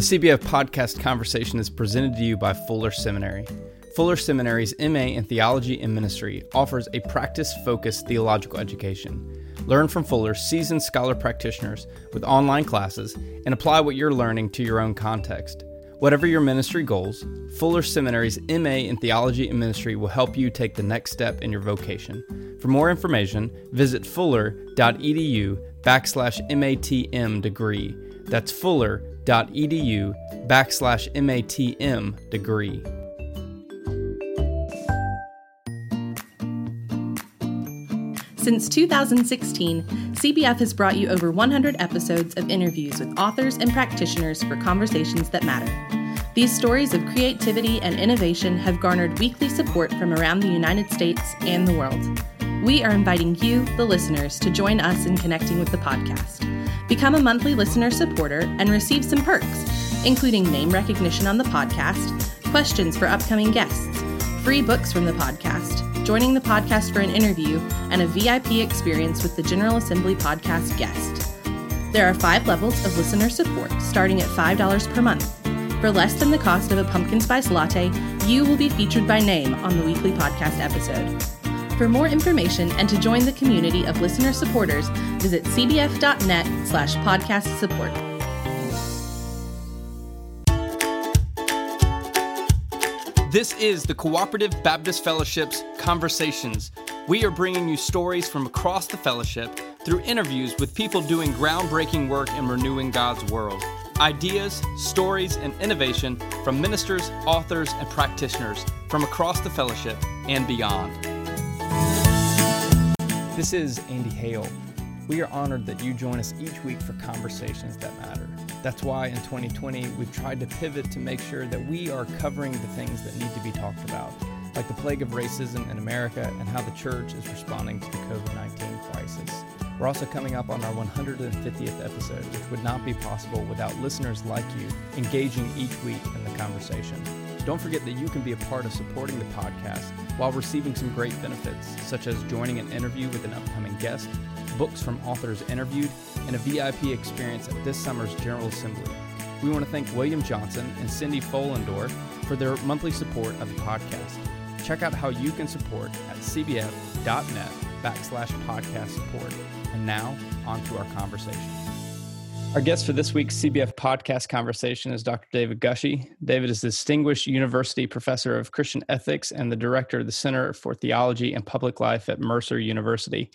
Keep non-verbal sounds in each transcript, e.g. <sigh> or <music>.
The CBF podcast conversation is presented to you by Fuller Seminary. Fuller Seminary's MA in Theology and Ministry offers a practice focused theological education. Learn from Fuller's seasoned scholar practitioners with online classes and apply what you're learning to your own context. Whatever your ministry goals, Fuller Seminary's MA in Theology and Ministry will help you take the next step in your vocation. For more information, visit fuller.edu backslash MATM degree. That's fuller.edu backslash MATM degree. Since 2016, CBF has brought you over 100 episodes of interviews with authors and practitioners for conversations that matter. These stories of creativity and innovation have garnered weekly support from around the United States and the world. We are inviting you, the listeners, to join us in connecting with the podcast. Become a monthly listener supporter and receive some perks, including name recognition on the podcast, questions for upcoming guests, free books from the podcast, joining the podcast for an interview, and a VIP experience with the General Assembly podcast guest. There are five levels of listener support, starting at $5 per month. For less than the cost of a pumpkin spice latte, you will be featured by name on the weekly podcast episode. For more information and to join the community of listener supporters, visit cbf.net slash podcast support. This is the Cooperative Baptist Fellowship's Conversations. We are bringing you stories from across the fellowship through interviews with people doing groundbreaking work in renewing God's world. Ideas, stories, and innovation from ministers, authors, and practitioners from across the fellowship and beyond. This is Andy Hale. We are honored that you join us each week for conversations that matter. That's why in 2020 we've tried to pivot to make sure that we are covering the things that need to be talked about, like the plague of racism in America and how the church is responding to the COVID 19 crisis. We're also coming up on our 150th episode, which would not be possible without listeners like you engaging each week in the conversation. Don't forget that you can be a part of supporting the podcast while receiving some great benefits, such as joining an interview with an upcoming guest, books from authors interviewed, and a VIP experience at this summer's General Assembly. We want to thank William Johnson and Cindy Follendorf for their monthly support of the podcast. Check out how you can support at cbf.net backslash podcast support. And now, on to our conversation. Our guest for this week's CBF podcast conversation is Dr. David Gushee. David is a Distinguished University Professor of Christian Ethics and the Director of the Center for Theology and Public Life at Mercer University.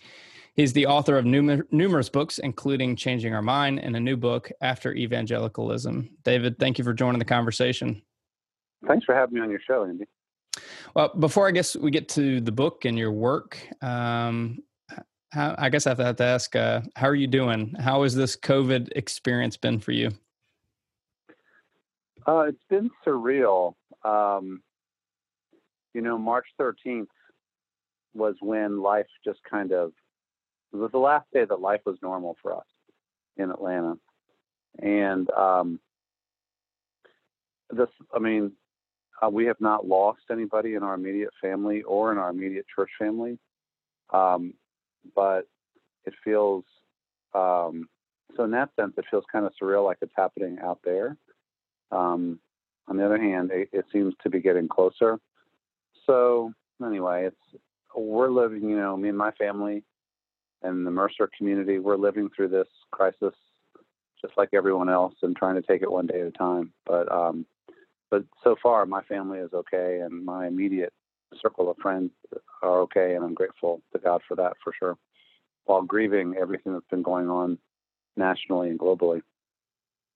He's the author of numer- numerous books, including Changing Our Mind and a new book, After Evangelicalism. David, thank you for joining the conversation. Thanks for having me on your show, Andy. Well, before I guess we get to the book and your work, um, how, I guess I have to ask, uh, how are you doing? How has this COVID experience been for you? Uh, it's been surreal. Um, you know, March 13th was when life just kind of, it was the last day that life was normal for us in Atlanta. And um, this, I mean, uh, we have not lost anybody in our immediate family or in our immediate church family. Um, but it feels um, so in that sense it feels kind of surreal like it's happening out there. Um, on the other hand it, it, seems to be getting closer. So anyway it's we're living you know me and my family and the mercer community we're living through this crisis just like everyone else and trying to take it one day at a time. But um, but so far my family is okay and my immediate circle of friends are okay, and I'm grateful to God for that for sure. While grieving everything that's been going on nationally and globally.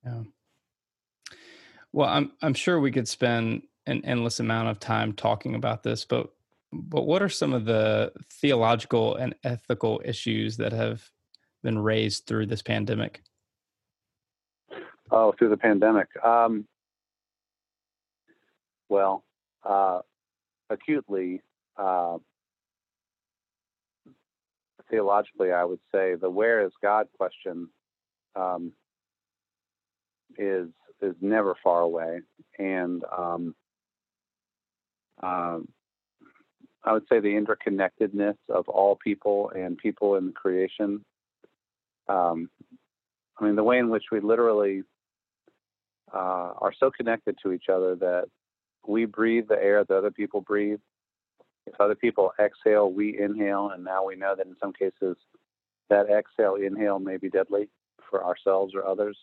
Yeah. Well, I'm I'm sure we could spend an endless amount of time talking about this, but but what are some of the theological and ethical issues that have been raised through this pandemic? Oh, through the pandemic. Um, well, uh, acutely uh, theologically, I would say the where is God question um, is is never far away, and um, uh, I would say the interconnectedness of all people and people in the creation. Um, I mean, the way in which we literally uh, are so connected to each other that we breathe the air that other people breathe. If other people exhale, we inhale, and now we know that in some cases that exhale, inhale may be deadly for ourselves or others.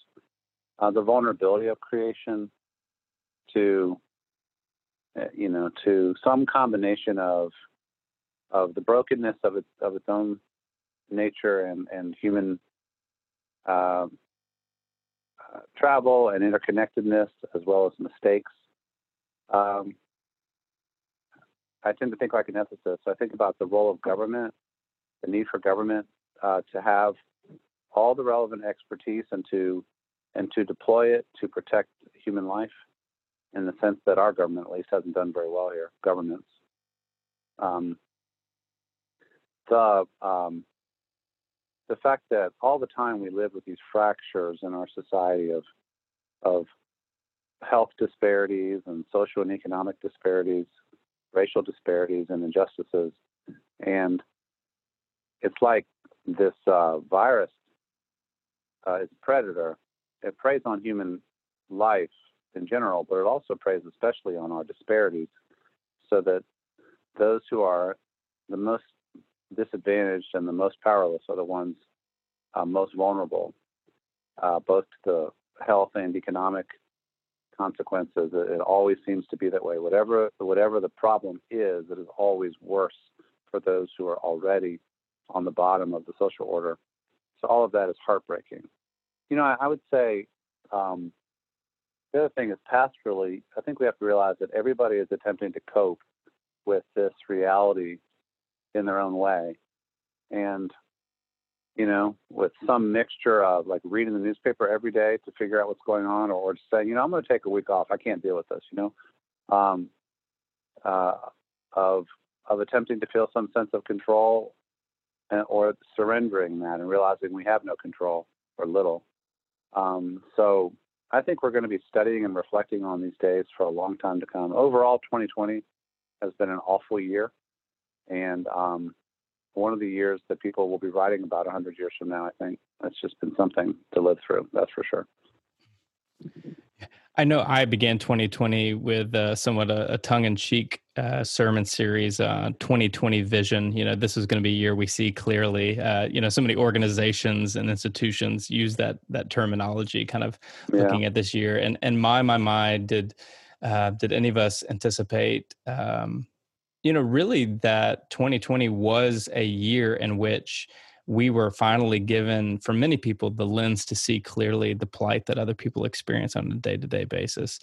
Uh, the vulnerability of creation to, uh, you know, to some combination of of the brokenness of its of its own nature and and human uh, uh, travel and interconnectedness as well as mistakes. Um, I tend to think like an ethicist. I think about the role of government, the need for government uh, to have all the relevant expertise and to and to deploy it to protect human life in the sense that our government at least hasn't done very well here governments um, the um, the fact that all the time we live with these fractures in our society of of health disparities and social and economic disparities, racial disparities and injustices, and it's like this uh, virus uh, is predator. It preys on human life in general, but it also preys especially on our disparities, so that those who are the most disadvantaged and the most powerless are the ones uh, most vulnerable, uh, both to the health and economic consequences. It, it, always seems to be that way. Whatever whatever the problem is, it is always worse for those who are already on the bottom of the social order. So all of that is heartbreaking. You know, I, I would say um, the other thing is pastorally. I think we have to realize that everybody is attempting to cope with this reality in their own way. And, you know, with some mixture of like reading the newspaper every day to figure out what's going on or, just saying, you know, I'm going to take a week off. I can't deal with this, you know, um, uh, of, of attempting to feel some sense of control and, or surrendering that and realizing we have no control or little. Um, so I think we're going to be studying and reflecting on these days for a long time to come. Overall, 2020 has been an awful year and um, one of the years that people will be writing about 100 years from now. I think it's just been something to live through. That's for sure. I know I began 2020 with uh, somewhat a, a tongue-in-cheek uh, sermon series, uh, 2020 vision. You know, this is going to be a year we see clearly. Uh, you know, so many organizations and institutions use that that terminology, kind of yeah. looking at this year. And and my my my, did uh, did any of us anticipate um, you know, really that 2020 was a year in which we were finally given, for many people, the lens to see clearly the plight that other people experience on a day to day basis.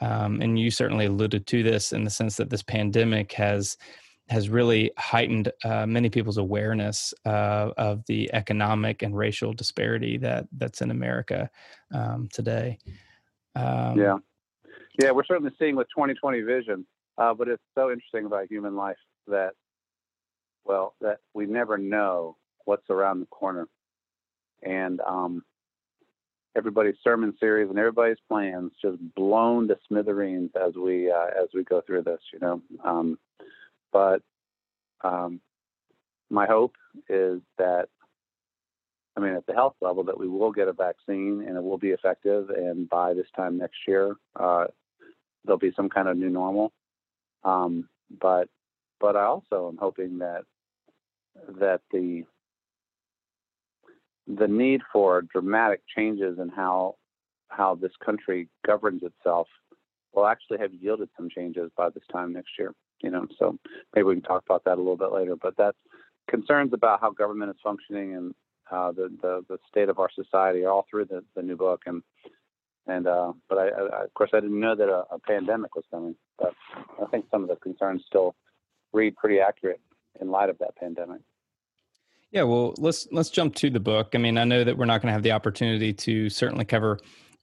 Um, and you certainly alluded to this in the sense that this pandemic has has really heightened uh, many people's awareness uh, of the economic and racial disparity that that's in America um, today. Um, yeah, yeah, we're certainly seeing with 2020 vision uh, but it's so interesting about human life that, well, that we never know what's around the corner. And um, everybody's sermon series and everybody's plans just blown to smithereens as we uh, as we go through this, you know. Um, but um, my hope is that, I mean, at the health level, that we will get a vaccine and it will be effective, and by this time next year, uh, there'll be some kind of new normal. Um, but but I also am hoping that that the the need for dramatic changes in how how this country governs itself will actually have yielded some changes by this time next year. You know, so maybe we can talk about that a little bit later. But that's concerns about how government is functioning and uh, the, the the state of our society all through the, the new book. And and uh, but I, I, of course I didn't know that a, a, pandemic was coming. But I think some of the concerns still read pretty accurate in light of that pandemic. Yeah, well, let's let's jump to the book. I mean, I know that we're not going to have the opportunity to certainly cover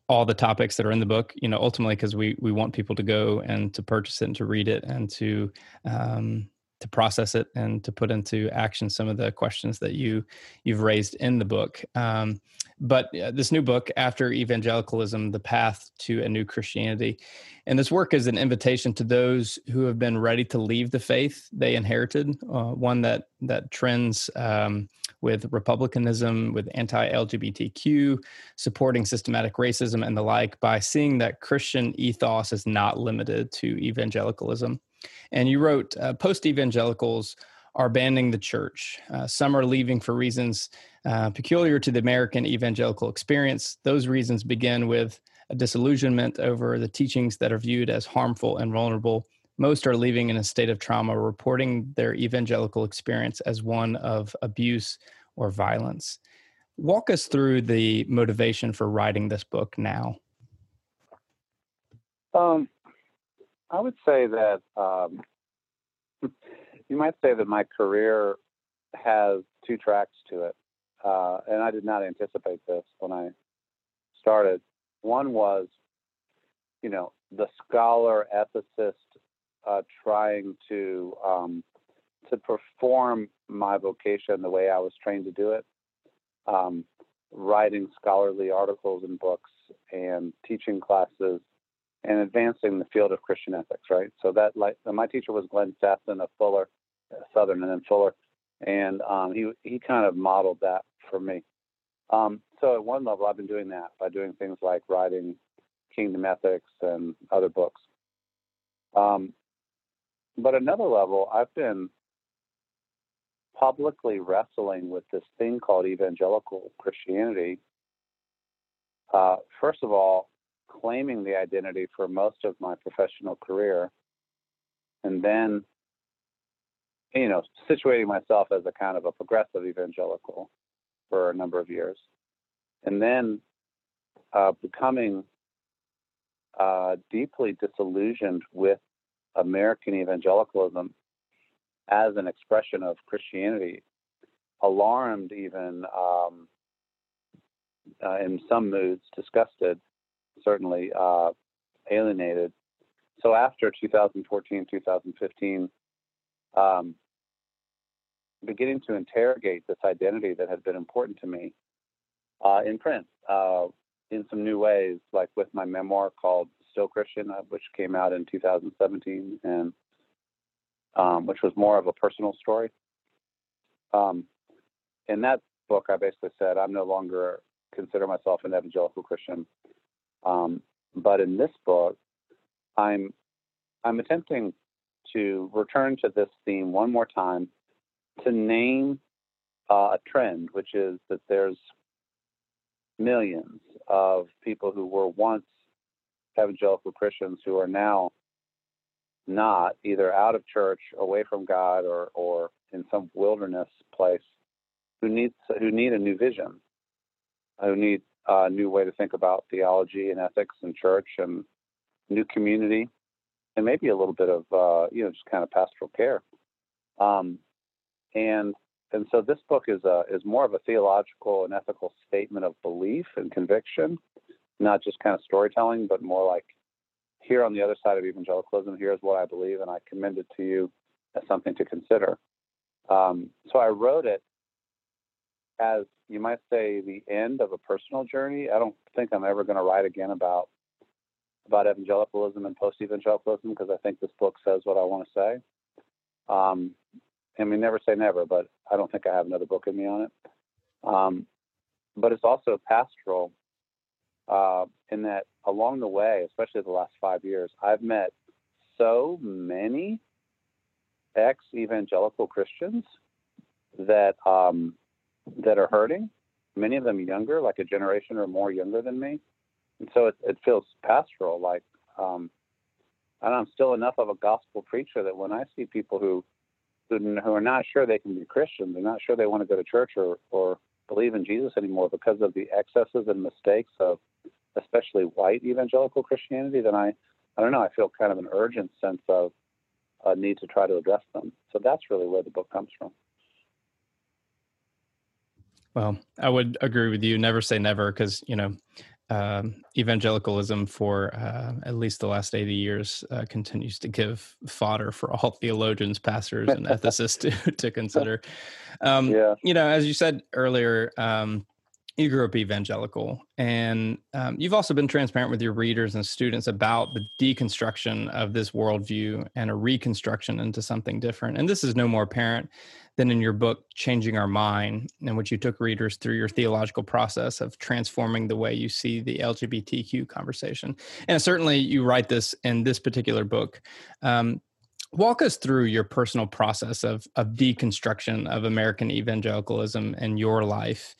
all the topics that are in the book. You know, ultimately because we we want people to go and to purchase it and to read it and to um, to process it and to put into action some of the questions that you you've raised in the book. Um, but uh, this new book, after evangelicalism, the path to a new Christianity, and this work is an invitation to those who have been ready to leave the faith they inherited, uh, one that that trends. Um, with republicanism, with anti LGBTQ, supporting systematic racism and the like, by seeing that Christian ethos is not limited to evangelicalism. And you wrote, uh, post evangelicals are abandoning the church. Uh, some are leaving for reasons uh, peculiar to the American evangelical experience. Those reasons begin with a disillusionment over the teachings that are viewed as harmful and vulnerable. Most are leaving in a state of trauma, reporting their evangelical experience as one of abuse or violence. Walk us through the motivation for writing this book now. Um, I would say that um, <laughs> you might say that my career has two tracks to it. Uh, and I did not anticipate this when I started. One was, you know, the scholar ethicist uh, trying to um, to perform my vocation the way I was trained to do it, um, writing scholarly articles and books and teaching classes and advancing the field of Christian ethics. Right. So that like my teacher was Glen Stassen of Fuller, Southern, and then Fuller, and um, he he kind of modeled that for me. Um, so at one level, I've been doing that by doing things like writing Kingdom Ethics and other books. Um, but another level, I've been publicly wrestling with this thing called evangelical Christianity. Uh, first of all, claiming the identity for most of my professional career, and then, you know, situating myself as a kind of a progressive evangelical for a number of years, and then uh, becoming uh, deeply disillusioned with American evangelicalism as an expression of Christianity, alarmed even um, uh, in some moods, disgusted, certainly uh, alienated. So after 2014, 2015, um, beginning to interrogate this identity that had been important to me uh, in print uh, in some new ways, like with my memoir called Still Christian, uh, which came out in 2017, and um, which was more of a personal story. Um, in that book, I basically said I'm no longer consider myself an evangelical Christian, um, but in this book, I'm I'm attempting to return to this theme one more time to name uh, a trend, which is that there's millions of people who were once evangelical Christians who are now not either out of church, away from God, or or in some wilderness place, who needs who need a new vision, who need a new way to think about theology and ethics and church and new community, and maybe a little bit of uh, you know just kind of pastoral care. Um, and and so this book is a is more of a theological and ethical statement of belief and conviction, not just kind of storytelling, but more like here on the other side of evangelicalism, here's what I believe, and I commend it to you as something to consider. Um, so I wrote it as you might say the end of a personal journey. I don't think I'm ever going to write again about about evangelicalism and post evangelicalism because I think this book says what I want to say. Um, I mean, never say never, but I don't think I have another book in me on it. Um, but it's also pastoral uh, in that along the way, especially the last five years, I've met so many ex evangelical Christians that um, that are hurting. Many of them younger, like a generation or more younger than me, and so it, it feels pastoral. Like, um, and I'm still enough of a gospel preacher that when I see people who who are not sure they can be Christian, they're not sure they want to go to church or or believe in Jesus anymore because of the excesses and mistakes of especially white evangelical Christianity, then I, I don't know, I feel kind of an urgent sense of a need to try to address them. So that's really where the book comes from. Well, I would agree with you. Never say never, because you know, um, evangelicalism for uh, at least the last 80 years uh, continues to give fodder for all theologians, pastors, and <laughs> ethicists <laughs> to, to consider. Um, yeah. You know, as you said earlier, um, you grew up evangelical, and um, you've also been transparent with your readers and students about the deconstruction of this worldview and a reconstruction into something different. And this is no more apparent than in your book, Changing Our Mind, in which you took readers through your theological process of transforming the way you see the LGBTQ conversation. And certainly you write this in this particular book. Um, walk us through your personal process of, of deconstruction of American evangelicalism in your life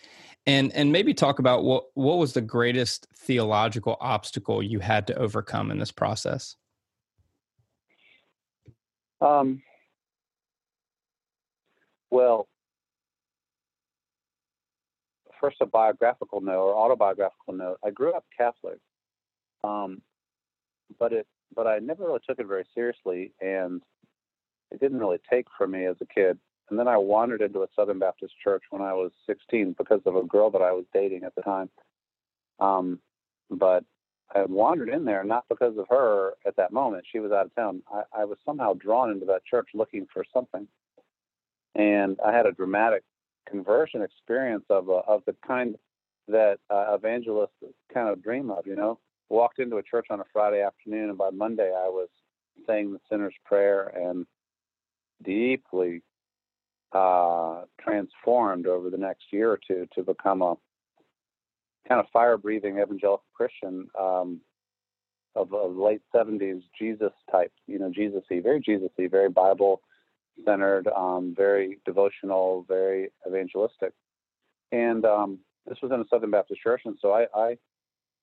and and maybe talk about what what was the greatest theological obstacle you had to overcome in this process? Um, well first a biographical note or autobiographical note. I grew up catholic um, but it but i never really took it very seriously and it didn't really take for me as a kid and then I wandered into a Southern Baptist church when I was 16 because of a girl that I was dating at the time. Um, but I wandered in there not because of her at that moment. She was out of town. I, I was somehow drawn into that church looking for something. And I had a dramatic conversion experience of a, of the kind that uh, evangelists kind of dream of. You know, walked into a church on a Friday afternoon, and by Monday I was saying the sinner's prayer and deeply uh, transformed over the next year or two to become a kind of fire breathing evangelical Christian um, of, the late 70s Jesus type, you know, Jesus y, very Jesus y, very Bible centered, um, very devotional, very evangelistic. And um, this was in a Southern Baptist church, and so I, I,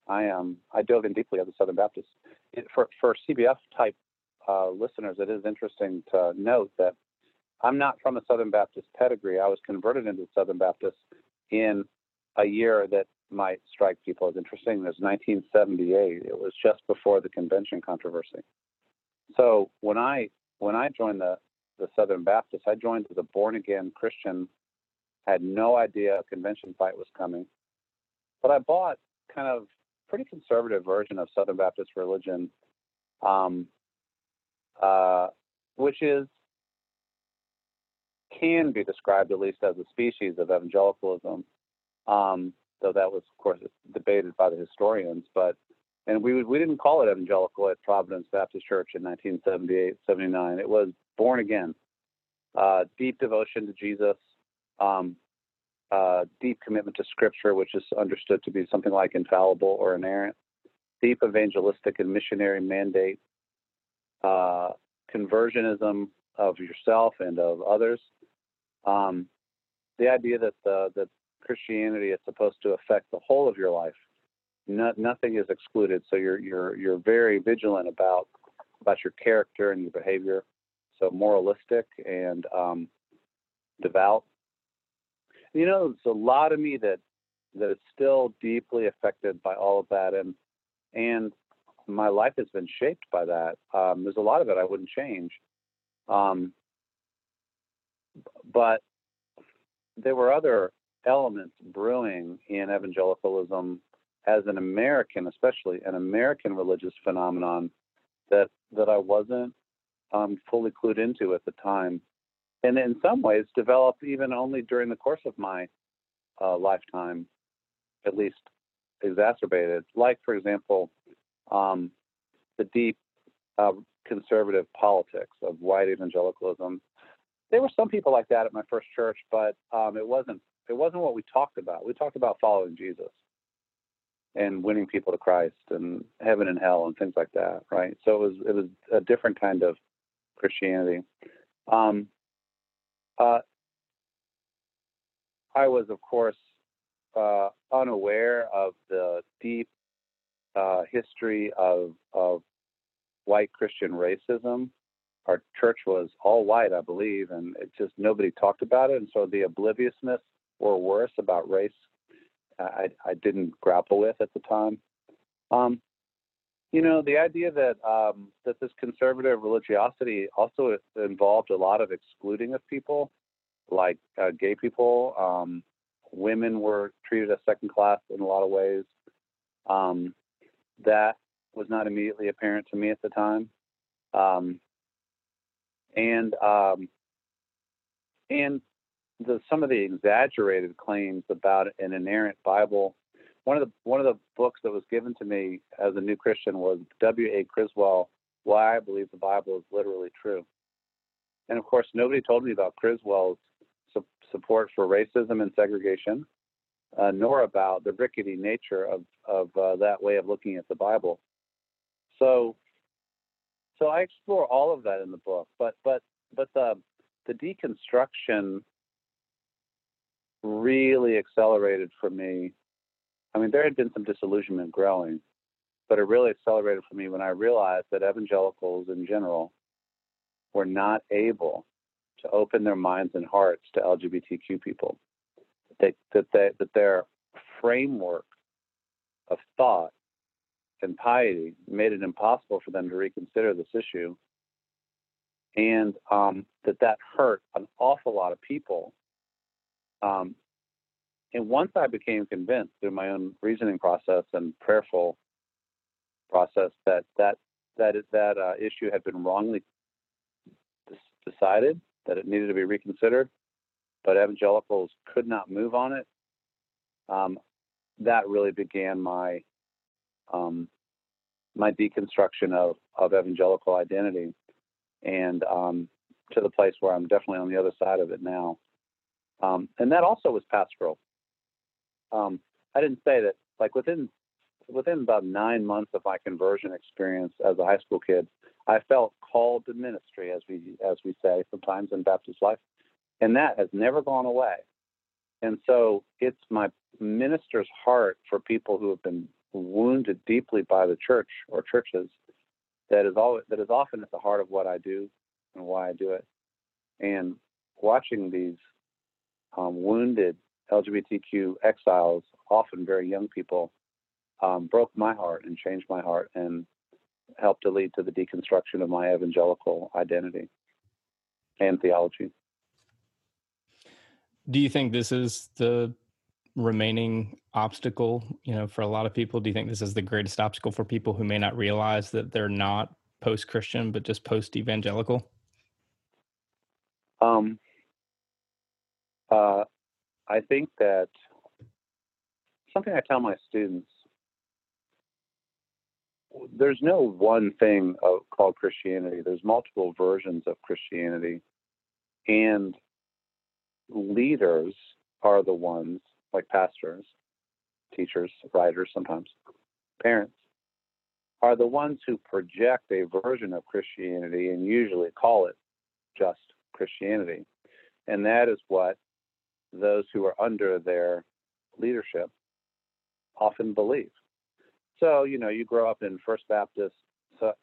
I um, I dove in deeply as a Southern Baptist. It, for for CBF type uh, listeners, it is interesting to note that I'm not from a Southern Baptist pedigree. I was converted into Southern Baptist in a year that might strike people as interesting. It was 1978. It was just before the convention controversy. So when I when I joined the the Southern Baptist, I joined as a born again Christian. Had no idea a convention fight was coming, but I bought kind of pretty conservative version of Southern Baptist religion, um, uh, which is can be described at least as a species of evangelicalism, um, though that was, of course, debated by the historians. But and we we didn't call it evangelical at Providence Baptist Church in 1978, 79. It was born again, uh, deep devotion to Jesus, um, uh, deep commitment to Scripture, which is understood to be something like infallible or inerrant, deep evangelistic and missionary mandate, uh, conversionism of yourself and of others, um, the idea that the, that Christianity is supposed to affect the whole of your life, no, nothing is excluded. So you're you're you're very vigilant about about your character and your behavior. So moralistic and um, devout. You know, there's a lot of me that that is still deeply affected by all of that, and and my life has been shaped by that. Um, there's a lot of it I wouldn't change. Um, but there were other elements brewing in evangelicalism as an American, especially an American religious phenomenon that that I wasn't um, fully clued into at the time, and in some ways developed even only during the course of my uh, lifetime, at least exacerbated. Like, for example, um, the deep uh, conservative politics of white evangelicalism there were some people like that at my first church, but um, it wasn't it wasn't what we talked about. We talked about following Jesus and winning people to Christ and heaven and hell and things like that, right? So it was it was a different kind of Christianity. Um, uh, I was, of course, uh, unaware of the deep uh, history of of white Christian racism our church was all white, I believe, and it just nobody talked about it. And so the obliviousness, or worse, about race, I, I didn't grapple with at the time. Um, you know, the idea that um, that this conservative religiosity also involved a lot of excluding of people, like uh, gay people. Um, women were treated as second class in a lot of ways. Um, that was not immediately apparent to me at the time. Um, and um, and the, some of the exaggerated claims about an inerrant Bible. One of the one of the books that was given to me as a new Christian was W. A. Criswell, Why I Believe the Bible is Literally True. And of course, nobody told me about Criswell's su- support for racism and segregation, uh, nor about the rickety nature of of uh, that way of looking at the Bible. So, so I explore all of that in the book, but but but the the deconstruction really accelerated for me. I mean, there had been some disillusionment growing, but it really accelerated for me when I realized that evangelicals in general were not able to open their minds and hearts to LGBTQ people. They, that, they, that their framework of thought and piety made it impossible for them to reconsider this issue, and um, that that hurt an awful lot of people. Um, and once I became convinced through my own reasoning process and prayerful process that that that that uh, issue had been wrongly decided, that it needed to be reconsidered, but evangelicals could not move on it. Um, that really began my um, my deconstruction of, of evangelical identity and um, to the place where I'm definitely on the other side of it now. Um, and that also was pastoral. Um, I didn't say that like within within about nine months of my conversion experience as a high school kid, I felt called to ministry, as we as we say sometimes in Baptist life, and that has never gone away. And so it's my minister's heart for people who have been wounded deeply by the church or churches that is always that is often at the heart of what I do and why I do it. And watching these um, wounded LGBTQ exiles, often very young people, um, broke my heart and changed my heart and helped to lead to the deconstruction of my evangelical identity and theology. Do you think this is the remaining obstacle, you know, for a lot of people? Do you think this is the greatest obstacle for people who may not realize that they're not post-Christian but just post-evangelical? Um, uh, I think that something I tell my students there's no one thing of, called Christianity. There's multiple versions of Christianity, and leaders are the ones like pastors, teachers, writers, sometimes parents are the ones who project a version of Christianity and usually call it just Christianity. And that is what those who are under their leadership often believe. So, you know, you grow up in First Baptist,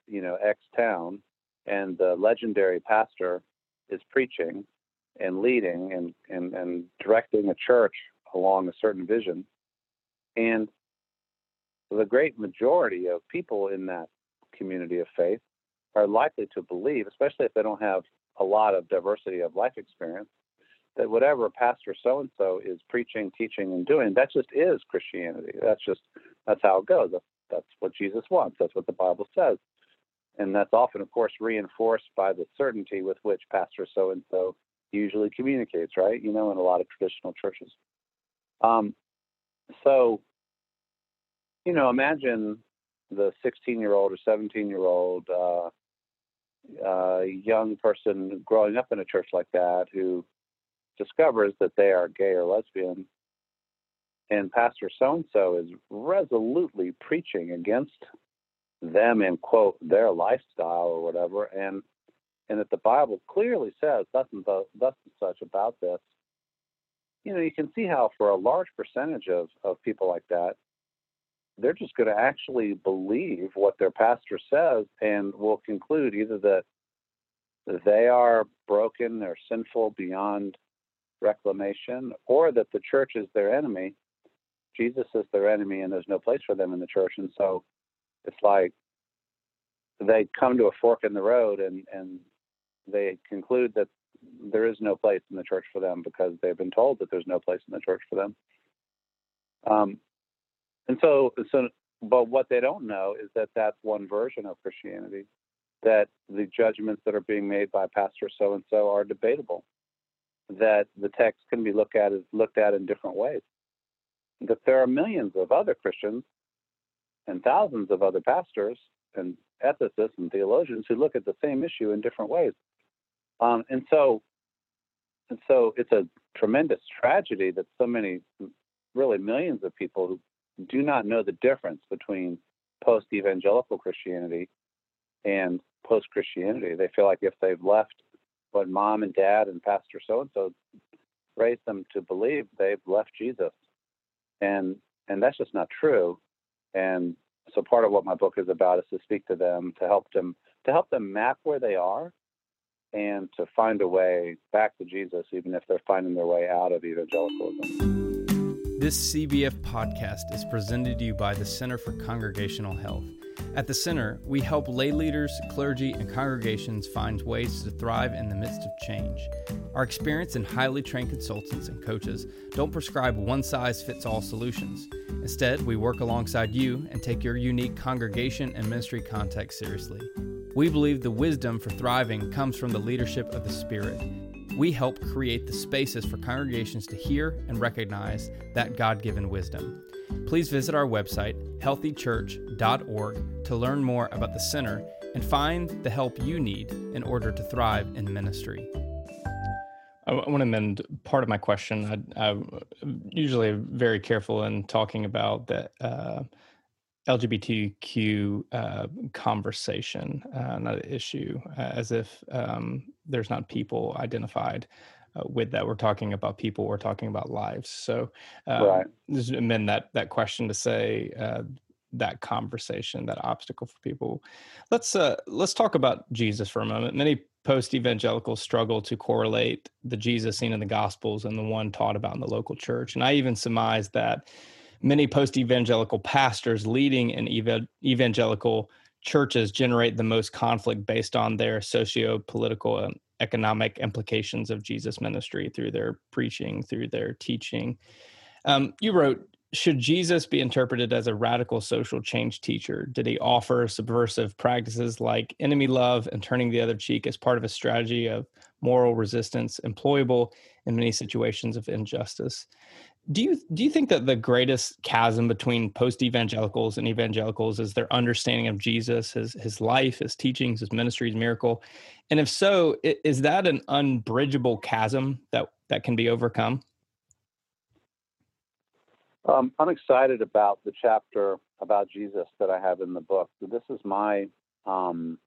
you know, X town, and the legendary pastor is preaching and leading and, and, and directing a church along a certain vision. And the great majority of people in that community of faith are likely to believe, especially if they don't have a lot of diversity of life experience, that whatever pastor so and so is preaching, teaching, and doing, that just is Christianity. That's just that's how it goes. That's, that's what Jesus wants. That's what the Bible says, and that's often, of course, reinforced by the certainty with which pastor so and so usually communicates. Right? You know, in a lot of traditional churches. Um, so, you know, imagine the 16 year old or 17 year old uh, uh, young person growing up in a church like that who discovers that they are gay or lesbian, and Pastor so and so is resolutely preaching against them and quote their lifestyle or whatever, and and that the Bible clearly says thus and thus, thus and such about this. You know, you can see how for a large percentage of, of people like that, they're just going to actually believe what their pastor says and will conclude either that they are broken, they're sinful beyond reclamation, or that the church is their enemy. Jesus is their enemy, and there's no place for them in the church. And so it's like they come to a fork in the road and, and they conclude that there is no place in the church for them because they've been told that there's no place in the church for them. Um, and so, so but what they don't know is that that's one version of Christianity. That the judgments that are being made by Pastor so and so are debatable. That the text can be looked at looked at in different ways. That there are millions of other Christians and thousands of other pastors and ethicists and theologians who look at the same issue in different ways. Um, and so, and so it's a tremendous tragedy that so many, really millions of people who do not know the difference between post evangelical Christianity and post Christianity. They feel like if they've left what mom and dad and pastor so and so raised them to believe, they've left Jesus. And and that's just not true. And so part of what my book is about is to speak to them, to help them to help them map where they are and to find a way back to Jesus, even if they're finding their way out of evangelicalism. This CBF podcast is presented to you by the Center for Congregational Health. At the Center, we help lay leaders, clergy, and congregations find ways to thrive in the midst of change. Our experienced and highly trained consultants and coaches don't prescribe one size fits all solutions. Instead, we work alongside you and take your unique congregation and ministry context seriously. We believe the wisdom for thriving comes from the leadership of the Spirit we help create the spaces for congregations to hear and recognize that God given wisdom. Please visit our website, healthychurch.org, to learn more about the center and find the help you need in order to thrive in ministry. I want to amend part of my question. I, am usually very careful in talking about the uh, LGBTQ uh, conversation, uh, not an issue, uh, as if um, there's not people identified uh, with that. We're talking about people. We're talking about lives. So, um, right. just amend that that question to say uh, that conversation, that obstacle for people. Let's uh, let's talk about Jesus for a moment. Many post evangelicals struggle to correlate the Jesus seen in the Gospels and the one taught about in the local church, and I even surmise that many post evangelical pastors leading in evangelical churches generate the most conflict based on their socio political and economic implications of Jesus' ministry through their preaching, through their teaching. Um, you wrote, should Jesus be interpreted as a radical social change teacher? Did he offer subversive practices like enemy love and turning the other cheek as part of a strategy of moral resistance, employable in many situations of injustice? Do you do you think that the greatest chasm between post evangelicals and evangelicals is their understanding of Jesus, his his life, his teachings, his ministry, his miracle? And if so, is that an unbridgeable chasm that that can be overcome? Um, I'm excited about the chapter about Jesus that I have in the book. This is my um,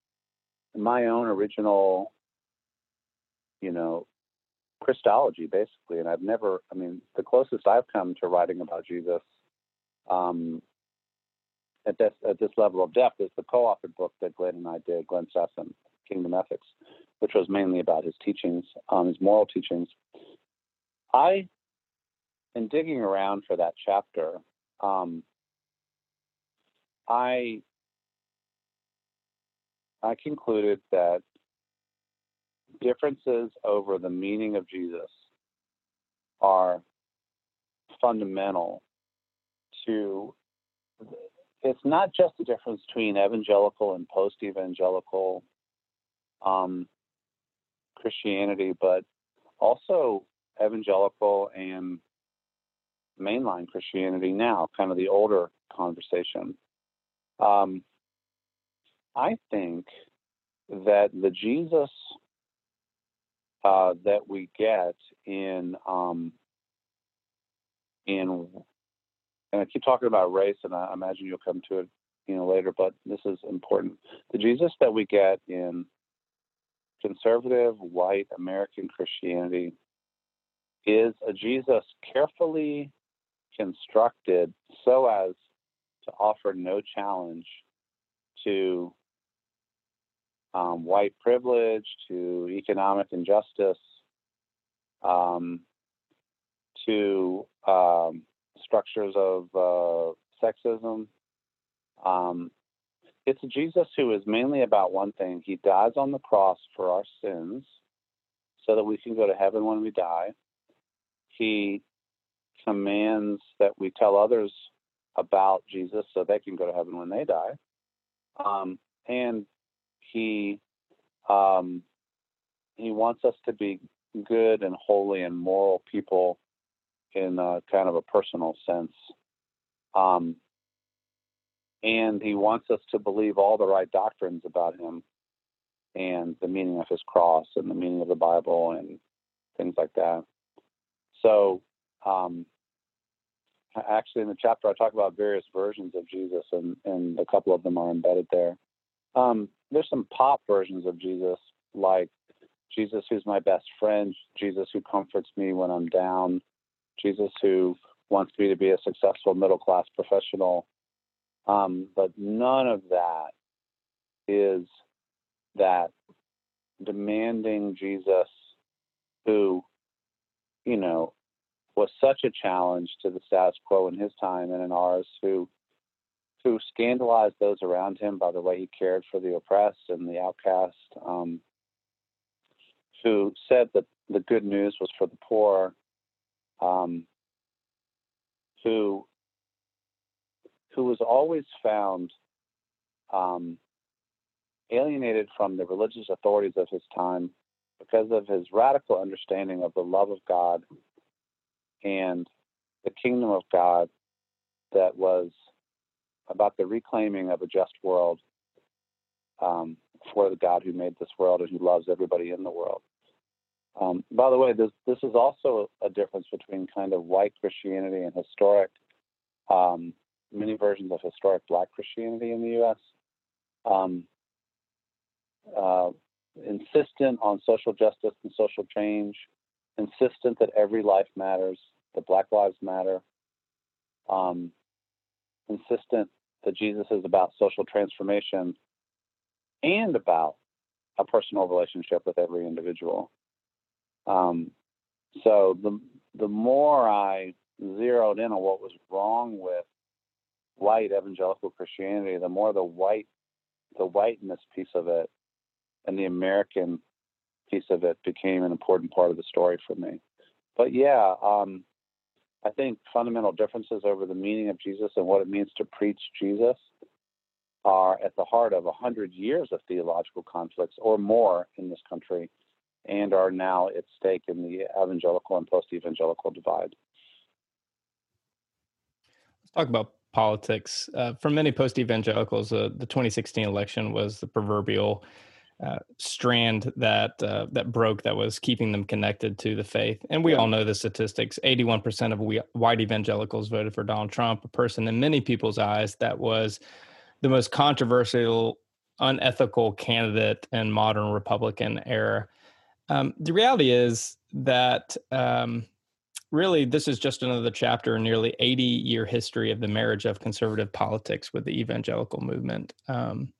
my own original, you know, Christology, basically. And I've never, I mean, the closest I've come to writing about Jesus um, at this at this level of depth is the co-authored book that Glen and I did, Glen Stassen, Kingdom Ethics, which was mainly about his teachings, um, his moral teachings. I, in digging around for that chapter, um, I I concluded that differences over the meaning of Jesus are fundamental to it's not just the difference between evangelical and post evangelical um, Christianity, but also evangelical and mainline Christianity now, kind of the older conversation. Um, I think that the Jesus uh, that we get in um, in and I keep talking about race, and I imagine you'll come to it, you know, later. But this is important. The Jesus that we get in conservative white American Christianity is a Jesus carefully constructed so as to offer no challenge to um, white privilege to economic injustice um, to um, structures of uh, sexism. Um, it's Jesus who is mainly about one thing. He dies on the cross for our sins so that we can go to heaven when we die. He commands that we tell others about Jesus so they can go to heaven when they die. Um, and he um, he wants us to be good and holy and moral people in a kind of a personal sense. Um, and he wants us to believe all the right doctrines about him and the meaning of his cross and the meaning of the Bible and things like that. So, um, actually, in the chapter, I talk about various versions of Jesus, and, and a couple of them are embedded there. Um, there's some pop versions of Jesus, like Jesus who's my best friend, Jesus who comforts me when I'm down, Jesus who wants me to be a successful middle class professional. Um, but none of that is that demanding Jesus who, you know, was such a challenge to the status quo in his time and in ours, who who scandalized those around him by the way he cared for the oppressed and the outcast, um, who said that the good news was for the poor, um, who who was always found um, alienated from the religious authorities of his time because of his radical understanding of the love of God and the kingdom of God that was about the reclaiming of a just world um, for the God who made this world and who loves everybody in the world. Um, by the way, this this is also a difference between kind of white Christianity and historic, um, many versions of historic Black Christianity in the U.S. Um, uh, insistent on social justice and social change, insistent that every life matters, that Black lives matter, um, insistent that Jesus is about social transformation and about a personal relationship with every individual. Um, so the the more I zeroed in on what was wrong with white evangelical Christianity, the more the white the whiteness piece of it and the American piece of it became an important part of the story for me. But yeah, um, I think fundamental differences over the meaning of Jesus and what it means to preach Jesus are at the heart of a hundred years of theological conflicts or more in this country, and are now at stake in the evangelical and post-evangelical divide. Let's talk about politics. Uh, for many post-evangelicals, uh, the 2016 election was the proverbial uh, strand that uh, that broke that was keeping them connected to the faith. And we all know the statistics: eighty-one percent of we, white evangelicals voted for Donald Trump, a person in many people's eyes that was the most controversial, unethical candidate in modern Republican era. Um, the reality is that. Um, really, this is just another chapter in nearly 80 year history of the marriage of conservative politics with the evangelical movement. Um,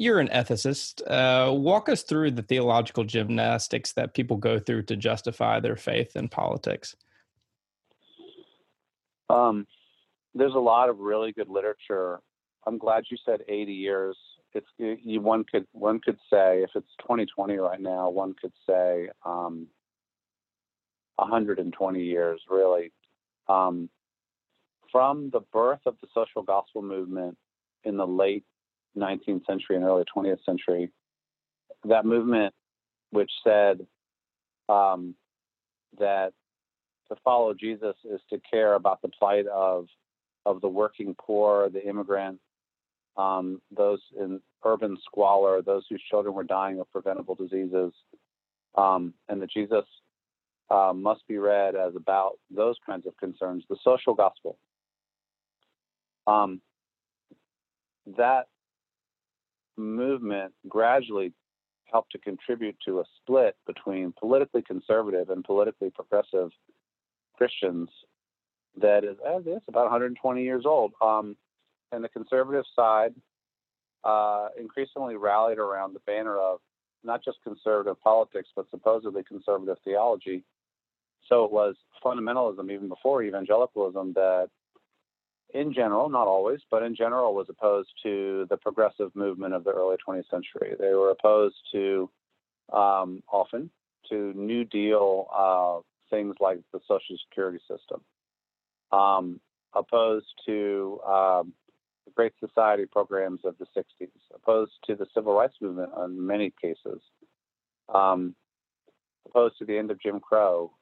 you're an ethicist. Uh, walk us through the theological gymnastics that people go through to justify their faith in politics. Um, there's a lot of really good literature. I'm glad you said 80 years. It's you, one could one could say if it's 2020 right now, one could say um, 120 years really. Um, from the birth of the social gospel movement in the late 19th century and early 20th century, that movement, which said um, that to follow Jesus is to care about the plight of of the working poor, the immigrant, um, those in urban squalor, those whose children were dying of preventable diseases, um, and that Jesus uh, must be read as about those kinds of concerns, the social gospel. Um, that movement gradually helped to contribute to a split between politically conservative and politically progressive Christians that is it's about 120 years old. Um, and the conservative side uh, increasingly rallied around the banner of not just conservative politics, but supposedly conservative theology. So it was fundamentalism, even before evangelicalism, that in general, not always, but in general, was opposed to the progressive movement of the early 20th century. They were opposed to um, often to New Deal uh, things like the Social Security system. Um, opposed to um, the Great Society programs of the 60s, opposed to the Civil Rights Movement in many cases, um, opposed to the end of Jim Crow,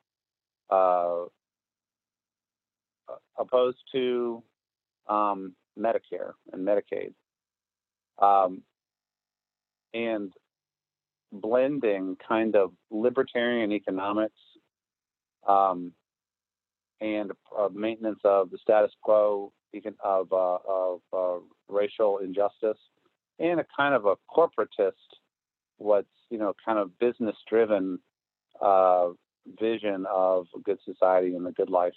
uh, opposed to um, Medicare and Medicaid, um, and blending kind of libertarian economics um, and uh, maintenance of the status quo of, uh, of uh, racial injustice and a kind of a corporatist, what's you know kind of business driven uh, vision of a good society and a good life.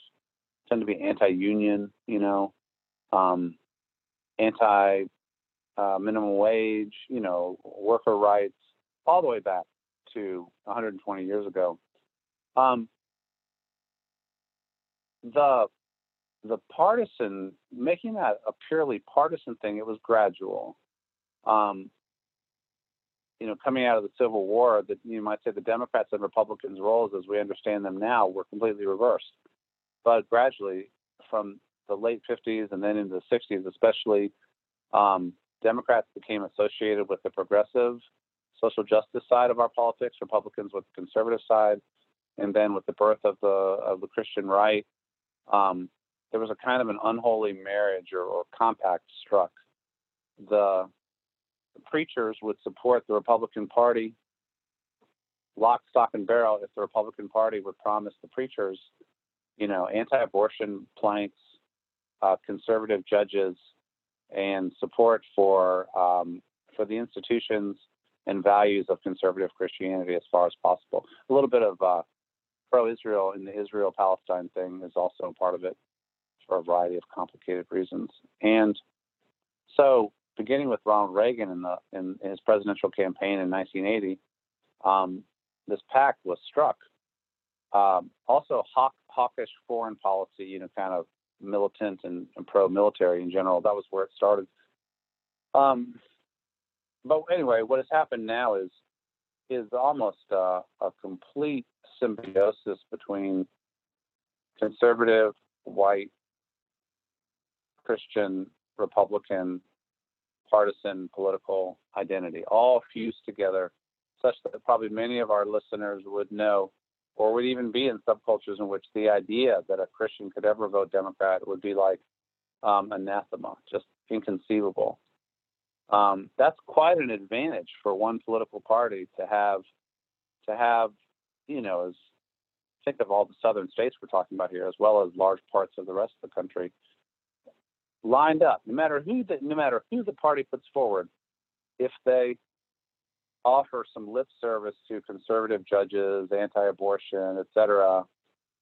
Tend to be anti-union, you know, um, anti uh, minimum wage, you know, worker rights, all the way back to 120 years ago. Um, the the partisan making that a purely partisan thing, it was gradual. Um, you know, coming out of the Civil War, that you might say the Democrats and Republicans' roles, as we understand them now, were completely reversed. But gradually, from the late 50s and then into the 60s, especially, um, Democrats became associated with the progressive social justice side of our politics, Republicans with the conservative side, and then with the birth of the of the Christian right, um, there was a kind of an unholy marriage or, or compact struck. The, the preachers would support the Republican Party lock, stock, and barrel if the Republican Party would promise the preachers, you know, anti-abortion planks, uh, conservative judges, and support for um, for the institutions and values of conservative Christianity as far as possible. A little bit of uh, pro-Israel in the Israel-Palestine thing is also part of it for a variety of complicated reasons. And so, beginning with Ronald Reagan in, the, in, his presidential campaign in 1980, um, this pact was struck. Um, also, hawk, hawkish foreign policy, you know, kind of militant and, and pro-military in general. That was where it started. Um, but anyway, what has happened now is is almost uh, a complete symbiosis between conservative, white, Christian, Republican, partisan political identity, all fused together, such that probably many of our listeners would know or would even be in subcultures in which the idea that a Christian could ever vote Democrat would be like um, anathema, just inconceivable. Um, that's quite an advantage for one political party to have to have, you know, as think of all the southern states we're talking about here, as well as large parts of the rest of the country, lined up. No matter who the no matter who the party puts forward, if they offer some lip service to conservative judges, anti-abortion, etc.,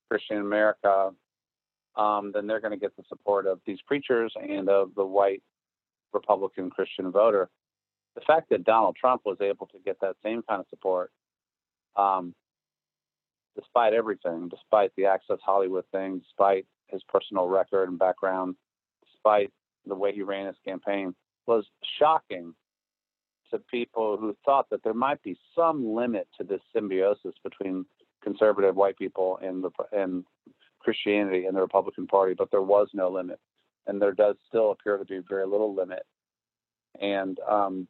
Christian America, um, then they're going to get the support of these preachers and of the white Republican Christian voter. The fact that Donald Trump was able to get that same kind of support, um, despite everything, despite the Access Hollywood thing, despite his personal record and background, despite the way he ran his campaign, was shocking to people who thought that there might be some limit to this symbiosis between conservative white people and the and Christianity and the Republican Party, but there was no limit, and there does still appear to be very little limit, and um,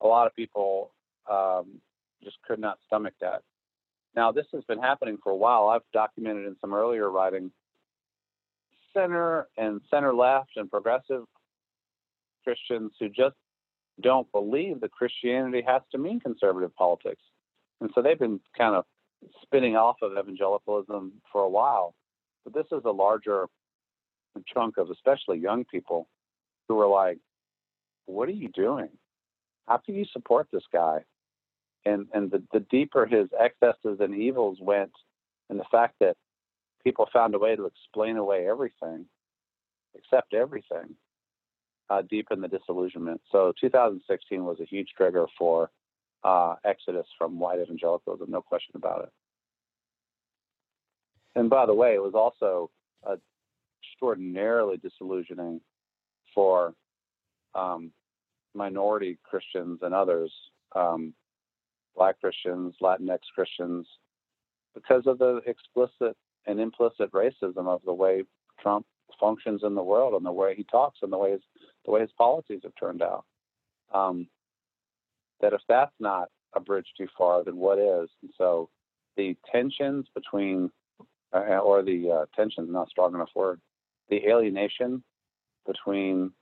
a lot of people um, just could not stomach that. Now, this has been happening for a while. I've documented in some earlier writing center and center left and progressive Christians who just don't believe that Christianity has to mean conservative politics. And so they've been kind of spinning off of evangelicalism for a while. But this is a larger chunk of especially young people who are like, what are you doing? How can you support this guy? And and the, the deeper his excesses and evils went, and the fact that people found a way to explain away everything, accept everything, uh, deepen the disillusionment. So 2016 was a huge trigger for uh, exodus from white evangelicalism, no question about it. And by the way, it was also extraordinarily disillusioning for um, minority Christians and others, um, Black Christians, Latinx Christians, because of the explicit and implicit racism of the way Trump functions in the world and the way he talks and the way his the way his policies have turned out. Um, that if that's not a bridge too far, then what is? And so the tensions between, uh, or the uh, tensions, not strong enough word, the alienation between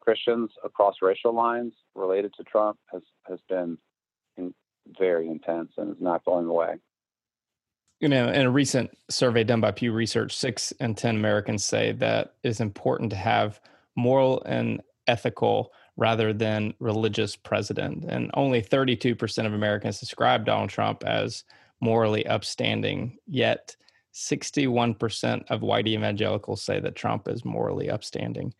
Christians across racial lines related to Trump has has been very intense and is not going away. You know, in a recent survey done by Pew Research, six in 10 Americans say that it's important to have moral and ethical rather than religious president. And only 32% of Americans describe Donald Trump as morally upstanding, yet 61% of white evangelicals say that Trump is morally upstanding.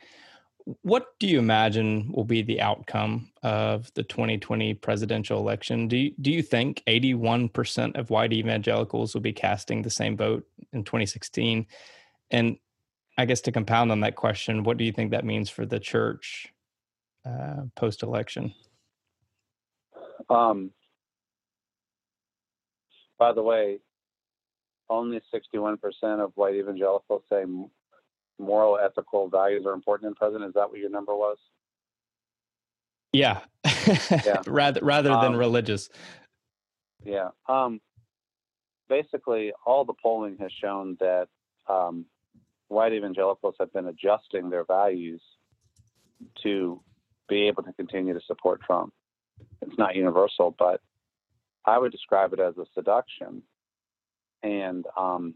What do you imagine will be the outcome of the 2020 presidential election? Do you, do you think 81% of white evangelicals will be casting the same vote in 2016? And I guess to compound on that question, what do you think that means for the church uh, post election? Um, by the way, only 61% of white evangelicals say moral, ethical values are important in president. Is that what your number was? Yeah. yeah. <laughs> rather rather than um, religious. Yeah. Um, basically, all the polling has shown that um, white evangelicals have been adjusting their values to be able to continue to support Trump. It's not universal, but I would describe it as a seduction. And um,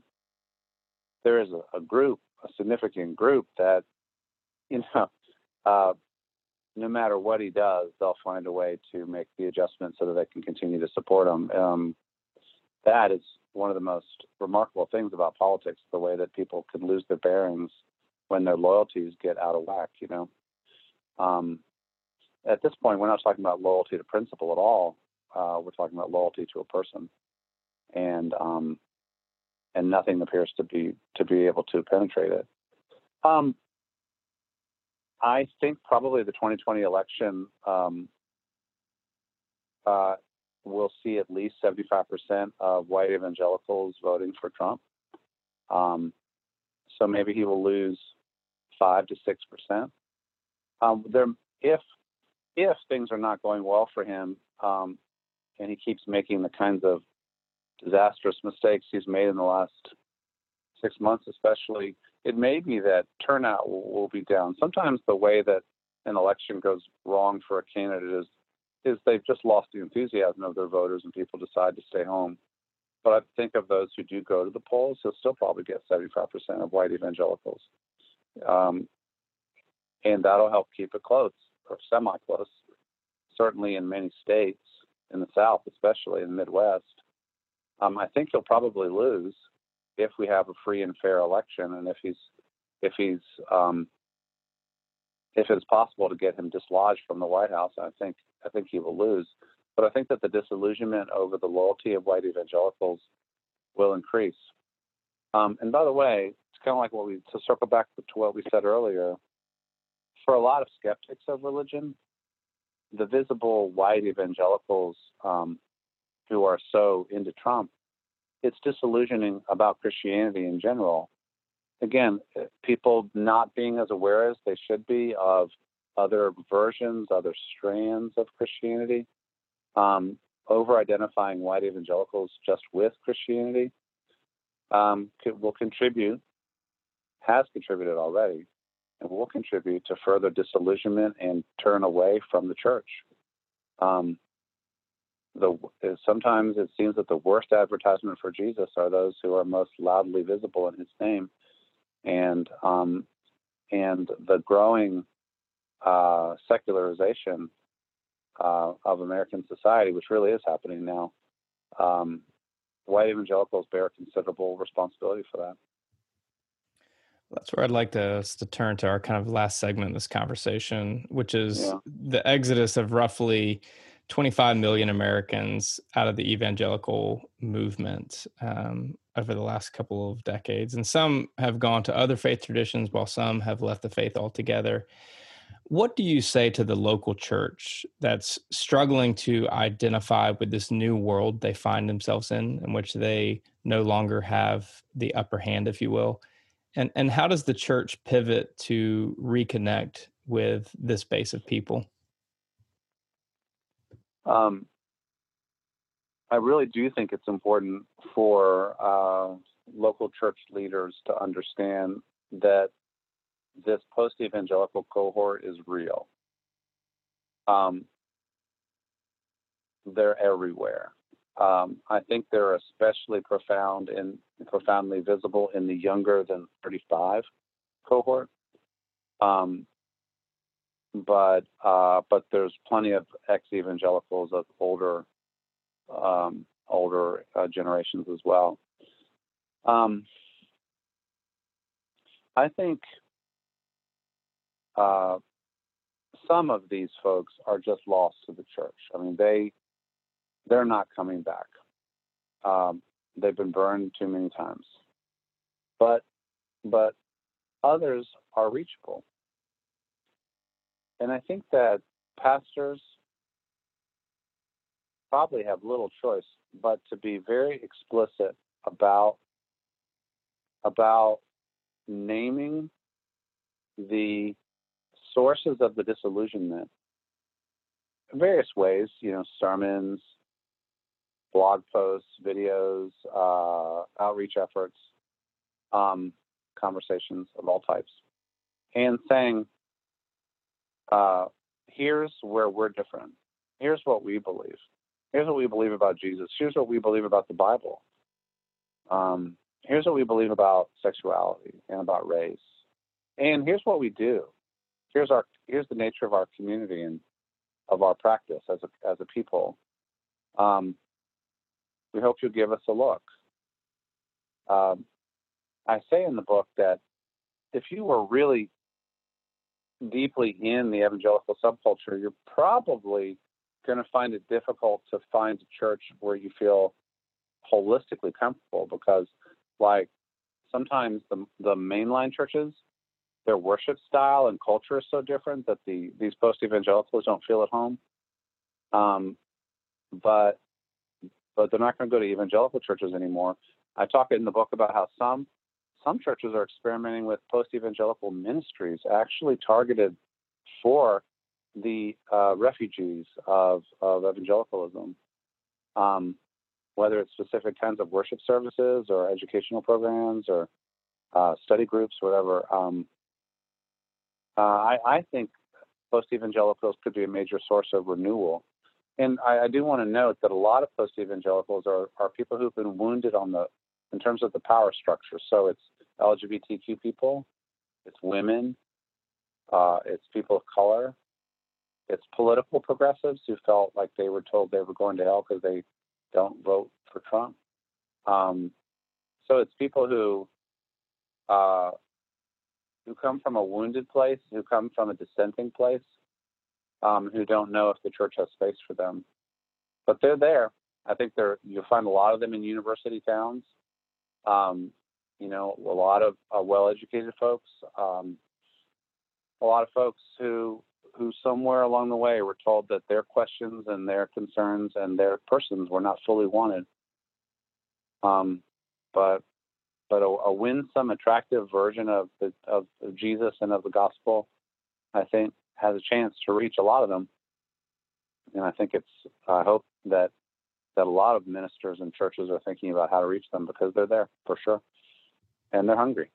there is a, a, group, a significant group that, you know, <laughs> uh, no matter what he does, they'll find a way to make the adjustment so that they can continue to support him. Um, that is one of the most remarkable things about politics, the way that people can lose their bearings when their loyalties get out of whack, you know. Um, at this point, we're not talking about loyalty to principle at all. Uh, we're talking about loyalty to a person, and um, and nothing appears to be to be able to penetrate it. Um, I think probably the 2020 election um, uh, will see at least 75% of white evangelicals voting for Trump. Um, so maybe he will lose five to six percent. Um, there, if if things are not going well for him, um, and he keeps making the kinds of disastrous mistakes he's made in the last six months, especially, it may be that turnout will, will be down. Sometimes the way that an election goes wrong for a candidate is is they've just lost the enthusiasm of their voters and people decide to stay home. But I think of those who do go to the polls, he'll still probably get 75% of white evangelicals. Um, and that'll help keep it close or semi close, certainly in many states, in the South, especially in the Midwest. Um, I think he'll probably lose if we have a free and fair election, and if he's if he's um, if it's possible to get him dislodged from the White House, I think I think he will lose. But I think that the disillusionment over the loyalty of white evangelicals will increase. Um, and by the way, it's kind of like what we to circle back to what we said earlier. For a lot of skeptics of religion, the visible white evangelicals um, who are so into Trump, it's disillusioning about Christianity in general. Again, people not being as aware as they should be of other versions, other strands of Christianity, um, over identifying white evangelicals just with Christianity um, will contribute, has contributed already, and will contribute to further disillusionment and turn away from the church. Um, the, sometimes it seems that the worst advertisement for Jesus are those who are most loudly visible in His name, and um, and the growing uh, secularization uh, of American society, which really is happening now, um, white evangelicals bear considerable responsibility for that. That's where I'd like to, to turn to our kind of last segment of this conversation, which is yeah. the exodus of roughly 25 million Americans out of the evangelical movement um, over the last couple of decades. And some have gone to other faith traditions, while some have left the faith altogether. What do you say to the local church that's struggling to identify with this new world they find themselves in, in which they no longer have the upper hand, if you will? And and how does the church pivot to reconnect with this base of people? Um, I really do think it's important for uh, local church leaders to understand that this post evangelical cohort is real. Um, they're everywhere. Um, I think they're especially profound and profoundly visible in the younger than 35 cohort. Um, but uh, but there's plenty of ex evangelicals of older um, older uh, generations as well. Um, I think uh, some of these folks are just lost to the church. I mean, they they're not coming back. Um, they've been burned too many times. But but others are reachable. And I think that pastors probably have little choice but to be very explicit about about naming the sources of the disillusionment. Various ways, you know, sermons, blog posts, videos, uh, outreach efforts, um, conversations of all types, and saying, uh, here's where we're different. Here's what we believe. Here's what we believe about Jesus. Here's what we believe about the Bible. Um, here's what we believe about sexuality and about race. And here's what we do. Here's our here's the nature of our community and of our practice as a as a people. Um, we hope you'll give us a look. Um, I say in the book that if you were really deeply in the evangelical subculture, you're probably going to find it difficult to find a church where you feel holistically comfortable because, like, sometimes the the mainline churches, their worship style and culture is so different that the these post evangelicals don't feel at home. Um, but but they're not going to go to evangelical churches anymore. I talk in the book about how some some churches are experimenting with post evangelical ministries, actually targeted for the uh, refugees of, of evangelicalism, um, whether it's specific kinds of worship services or educational programs or uh, study groups, whatever. Um, uh, I, I, think post evangelicals could be a major source of renewal. And I, I do want to note that a lot of post evangelicals are, are people who've been wounded on the in terms of the power structure. So it's LGBTQ people, it's women, uh, it's people of color, it's political progressives who felt like they were told they were going to hell because they don't vote for Trump. Um, so it's people who uh, who come from a wounded place, who come from a dissenting place, um, who don't know if the church has space for them. But they're there. I think they're you'll find a lot of them in university towns. Um, you know, a lot of uh, well-educated folks, um, a lot of folks who who somewhere along the way were told that their questions and their concerns and their persons were not fully wanted. Um, but but a, a winsome, attractive version of the of, of Jesus and of the gospel, I think, has a chance to reach a lot of them. And I think it's I hope that that a lot of ministers and churches are thinking about how to reach them because they're there for sure, and they're hungry.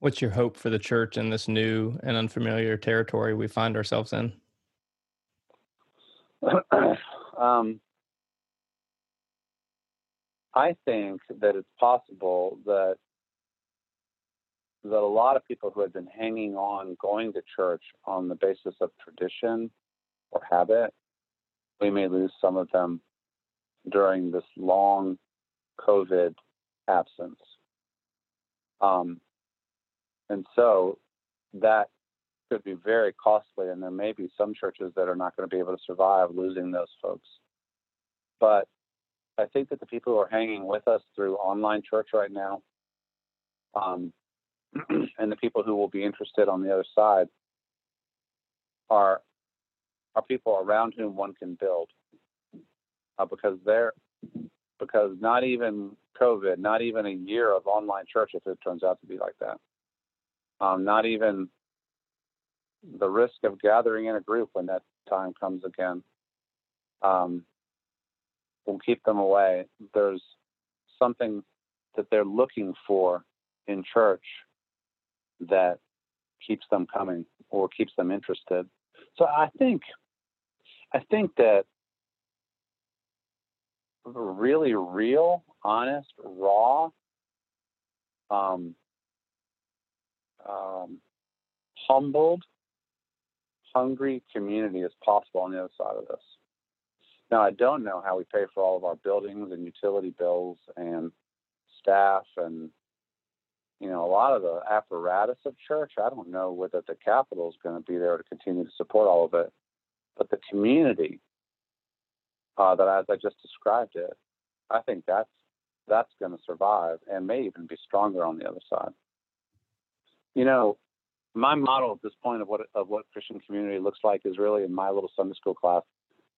What's your hope for the church in this new and unfamiliar territory we find ourselves in? <clears throat> um, I think that it's possible that that a lot of people who had been hanging on going to church on the basis of tradition or habit, we may lose some of them during this long COVID absence. Um, and so that could be very costly, and there may be some churches that are not going to be able to survive losing those folks. But I think that the people who are hanging with us through online church right now, um, <clears throat> and the people who will be interested on the other side, are are people around whom one can build, uh, because they're because not even COVID, not even a year of online church if it turns out to be like that. Um, not even the risk of gathering in a group when that time comes again um, will keep them away. There's something that they're looking for in church that keeps them coming or keeps them interested. So I think I think that a really real, honest, raw, um, um, humbled, hungry community is possible on the other side of this. Now, I don't know how we pay for all of our buildings and utility bills and staff and you know a lot of the apparatus of church. I don't know whether the capital is going to be there to continue to support all of it, but the community uh, that, as I just described it, I think that's that's going to survive and may even be stronger on the other side. You know, my model at this point of what of what Christian community looks like is really in my little Sunday school class.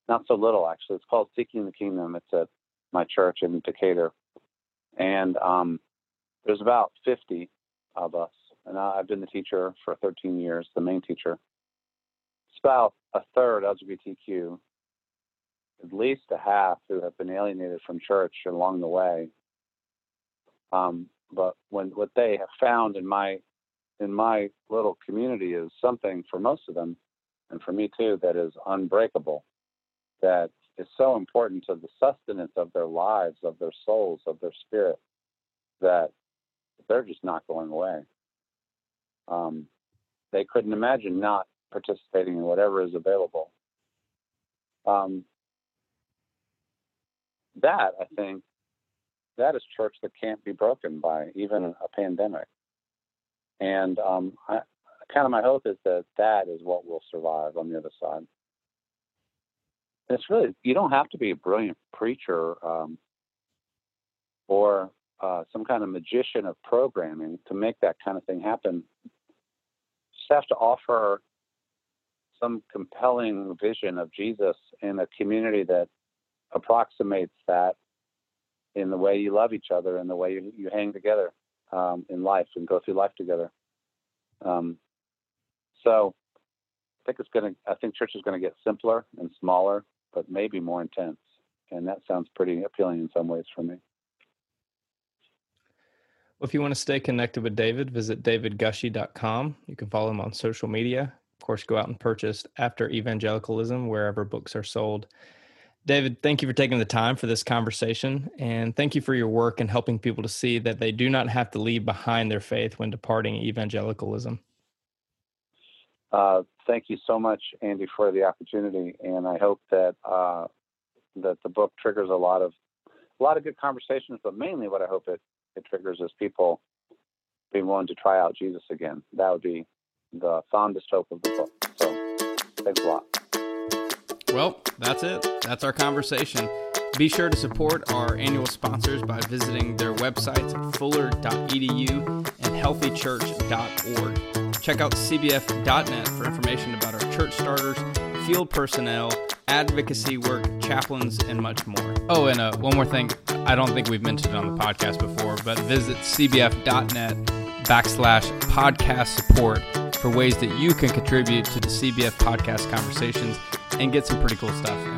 Not so little actually. It's called Seeking the Kingdom. It's at my church in Decatur, and um, there's about 50 of us, and I've been the teacher for 13 years, the main teacher. It's about a third LGBTQ, at least a half who have been alienated from church along the way. Um, but when what they have found in my in my little community is something for most of them, and for me too, that is unbreakable, that is so important to the sustenance of their lives, of their souls, of their spirit, that they're just not going away. Um, they couldn't imagine not participating in whatever is available. Um, that I think that is church that can't be broken by even a pandemic. And um, I, kind of my hope is that that is what will survive on the other side. And it's really you don't have to be a brilliant preacher um, or uh, some kind of magician of programming to make that kind of thing happen. You just have to offer some compelling vision of Jesus in a community that approximates that in the way you love each other and the way you, you hang together um, in life and go through life together. Um, so I think it's going to. I think church is going to get simpler and smaller, but maybe more intense. And that sounds pretty appealing in some ways for me. Well, if you want to stay connected with David, visit davidgushee.com. You can follow him on social media. Of course, go out and purchase After Evangelicalism wherever books are sold. David, thank you for taking the time for this conversation. And thank you for your work in helping people to see that they do not have to leave behind their faith when departing evangelicalism. Uh, thank you so much, Andy, for the opportunity. And I hope that uh, that the book triggers a lot of a lot of good conversations, but mainly what I hope it, it triggers is people being willing to try out Jesus again. That would be the fondest hope of the book. So thanks a lot. Well, that's it. That's our conversation. Be sure to support our annual sponsors by visiting their websites at fuller.edu and healthychurch.org. Check out cbf.net for information about our church starters, field personnel, advocacy work, chaplains, and much more. Oh, and uh, one more thing. I don't think we've mentioned on the podcast before, but visit cbf.net backslash podcast support for ways that you can contribute to the CBF podcast conversations and get some pretty cool stuff.